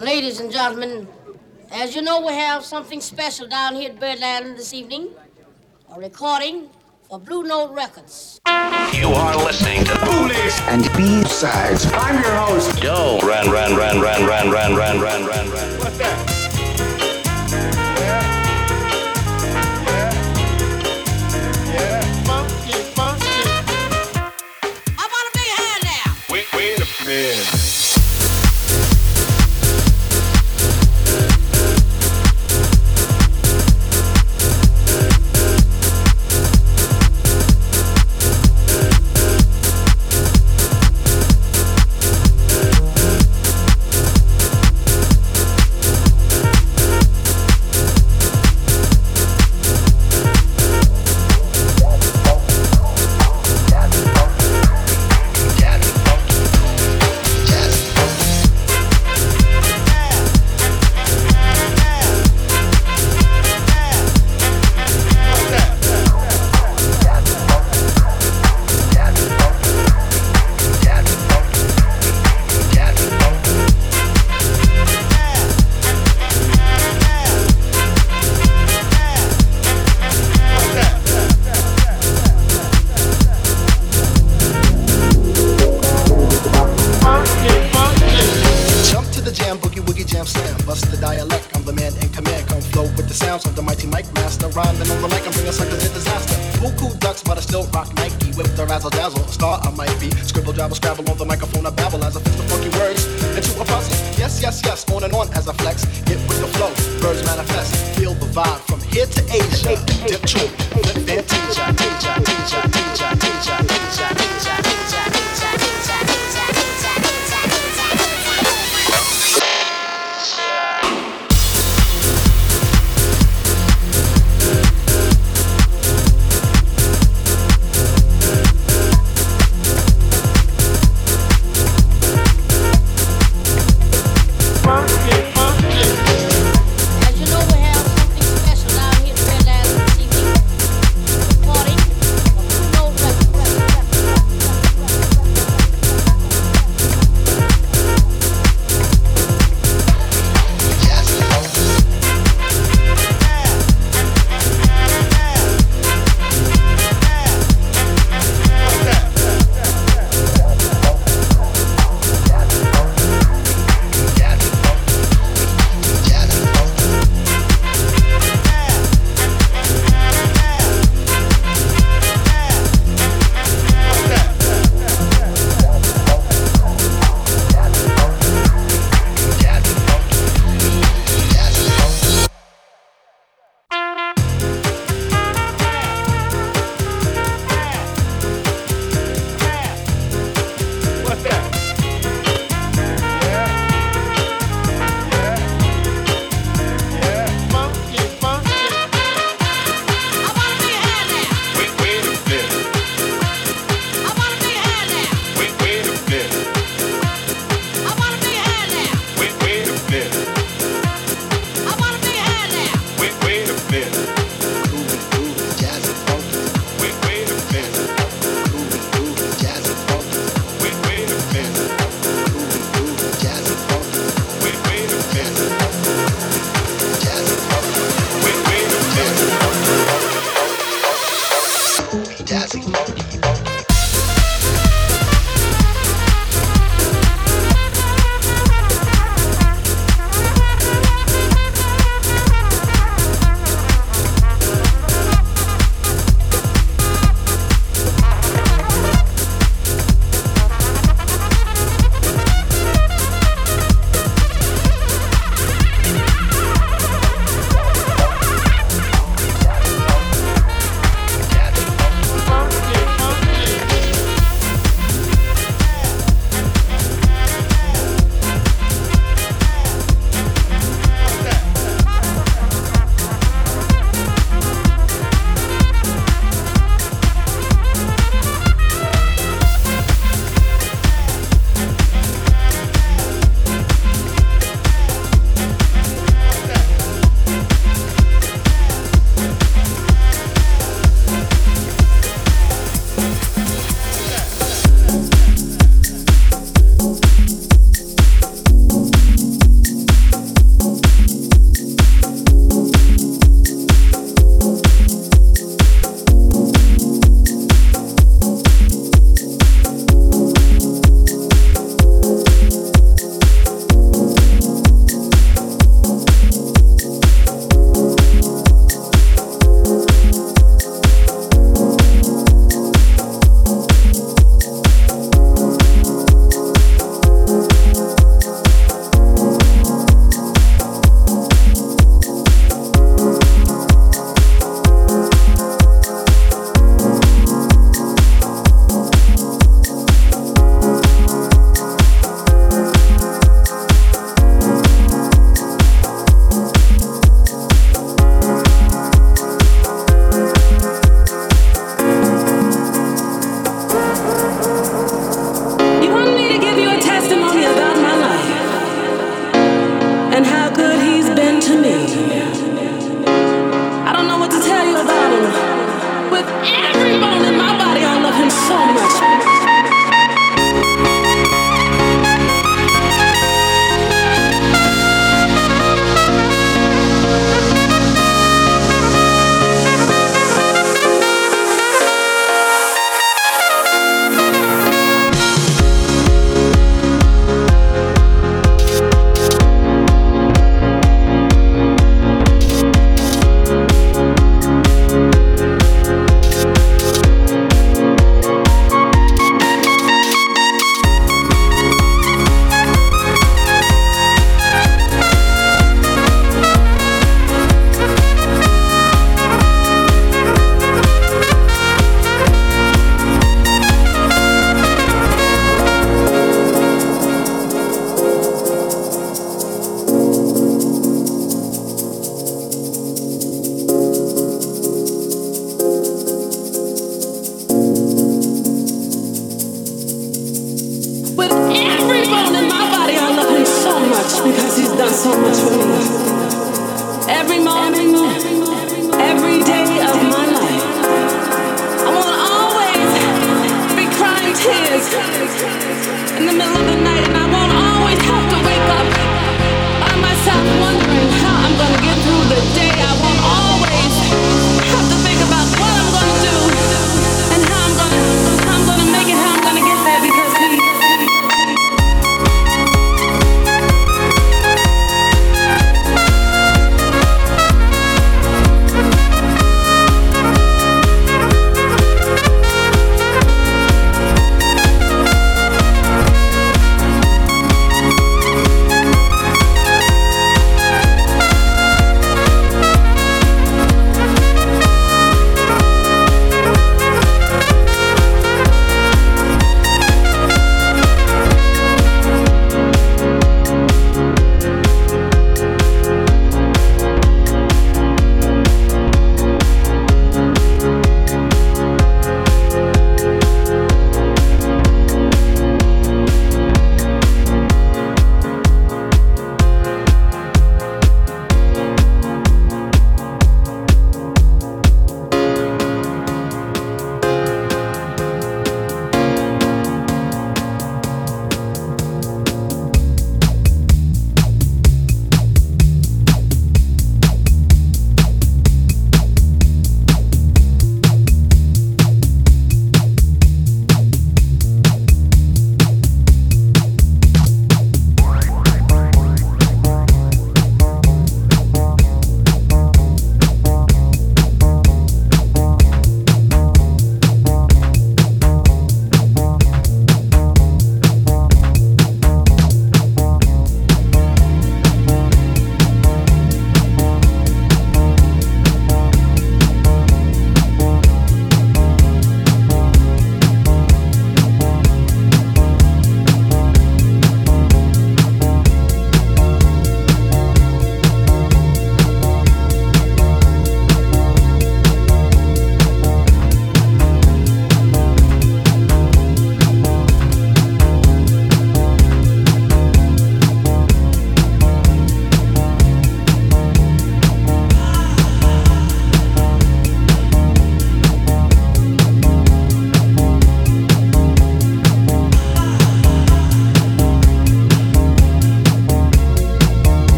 Ladies and gentlemen, as you know, we have something special down here at Birdland this evening a recording for Blue Note Records. You are listening to Bootlegs and B-Sides. I'm your host, Yo, Ran, ran, ran, ran, ran, ran, ran, ran, ran, ran. What's that? Yeah.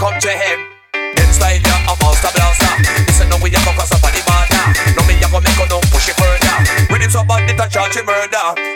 come to him. Then style ya a monster blaster. Listen now we a go focus up on the matter. No me a go make no push it further. With him so bad that I charge him murder.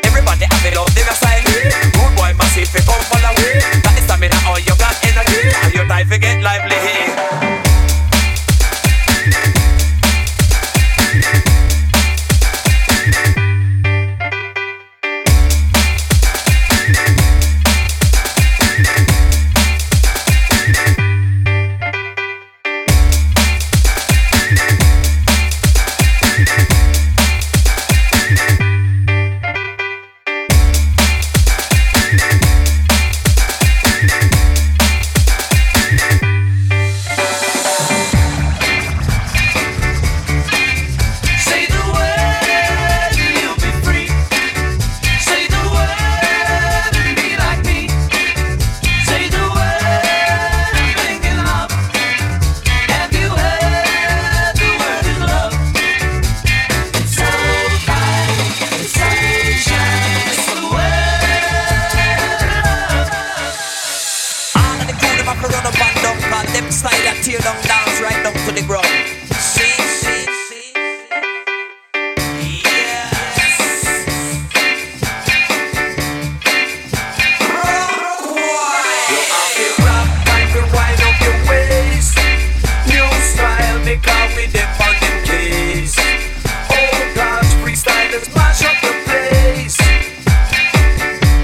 make out with them fucking case. Oh, God's freestylers mash up the place.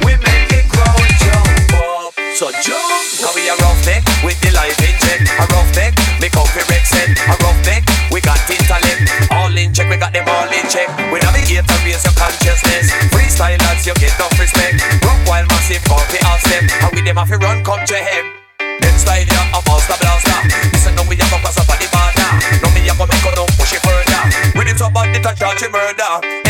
We make the crowd jump up. So jump! Now we a roughneck with the live engine. A roughneck, make out the Rex. A roughneck, we got intellect. All in check, we got them all in check. We navigate to raise your consciousness. Freestylers, you get no respect. Rock while massive, copy off them. And with them have to run, come to him. country murder.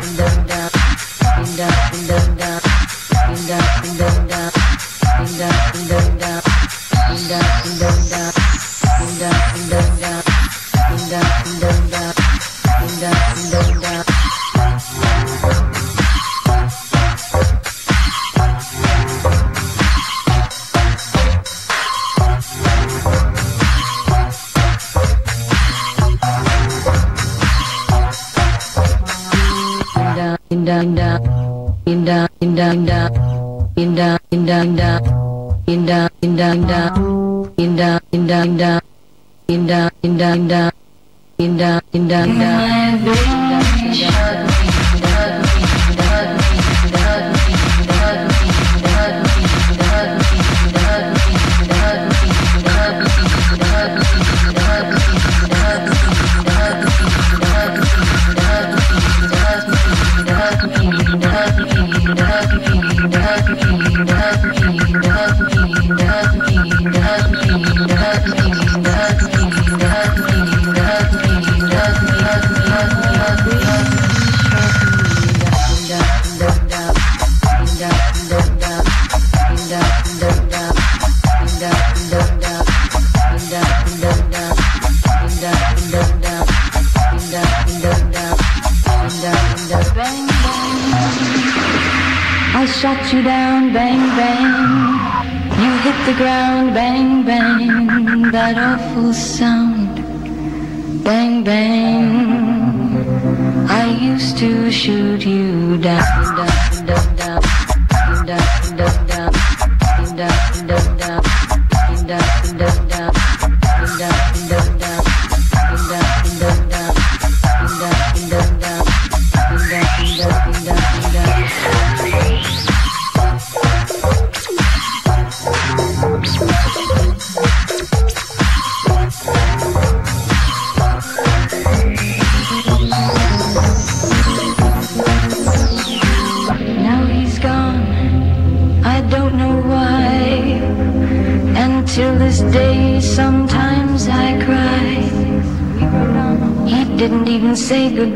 嗯 사.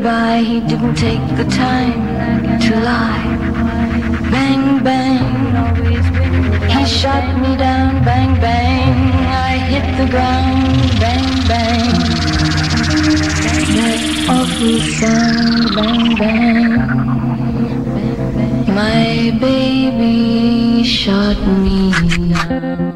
Goodbye. He didn't take the time to lie. Bang, bang. He shot me down. Bang, bang. I hit the ground. Bang, bang. That awful sound. Bang, bang. My baby shot me down.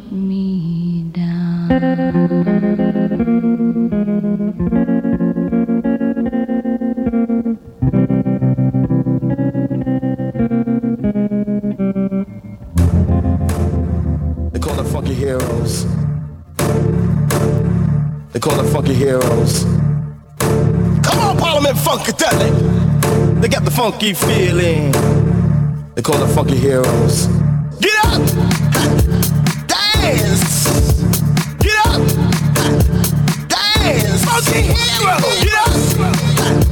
funky heroes. They call the fucky heroes. Come on, call them funky Telly! They got the funky feeling. They call the fucky heroes. Get up!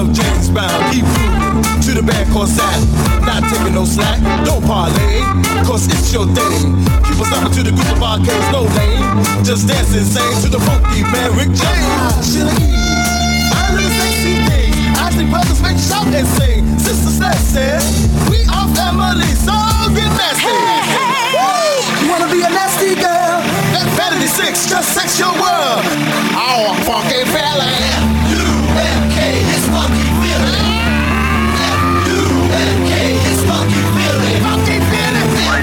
12 James Brown, keep moving to the band called Zach. Not taking no slack, don't parlay, cause it's your thing. Keep us up to the group of arcades, no lane. Just dance insane to the funky man, Rick James. Ah, I'm sexy. I think brothers make shout and sing. Sisters, let's We are family, so get nasty. Hey, hey. You wanna be a nasty girl? That vanity six, just sex your world. Oh, funky feeling.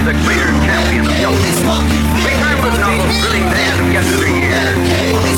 The clear champion of yoga. Big time was now thrilling days of yesteryear.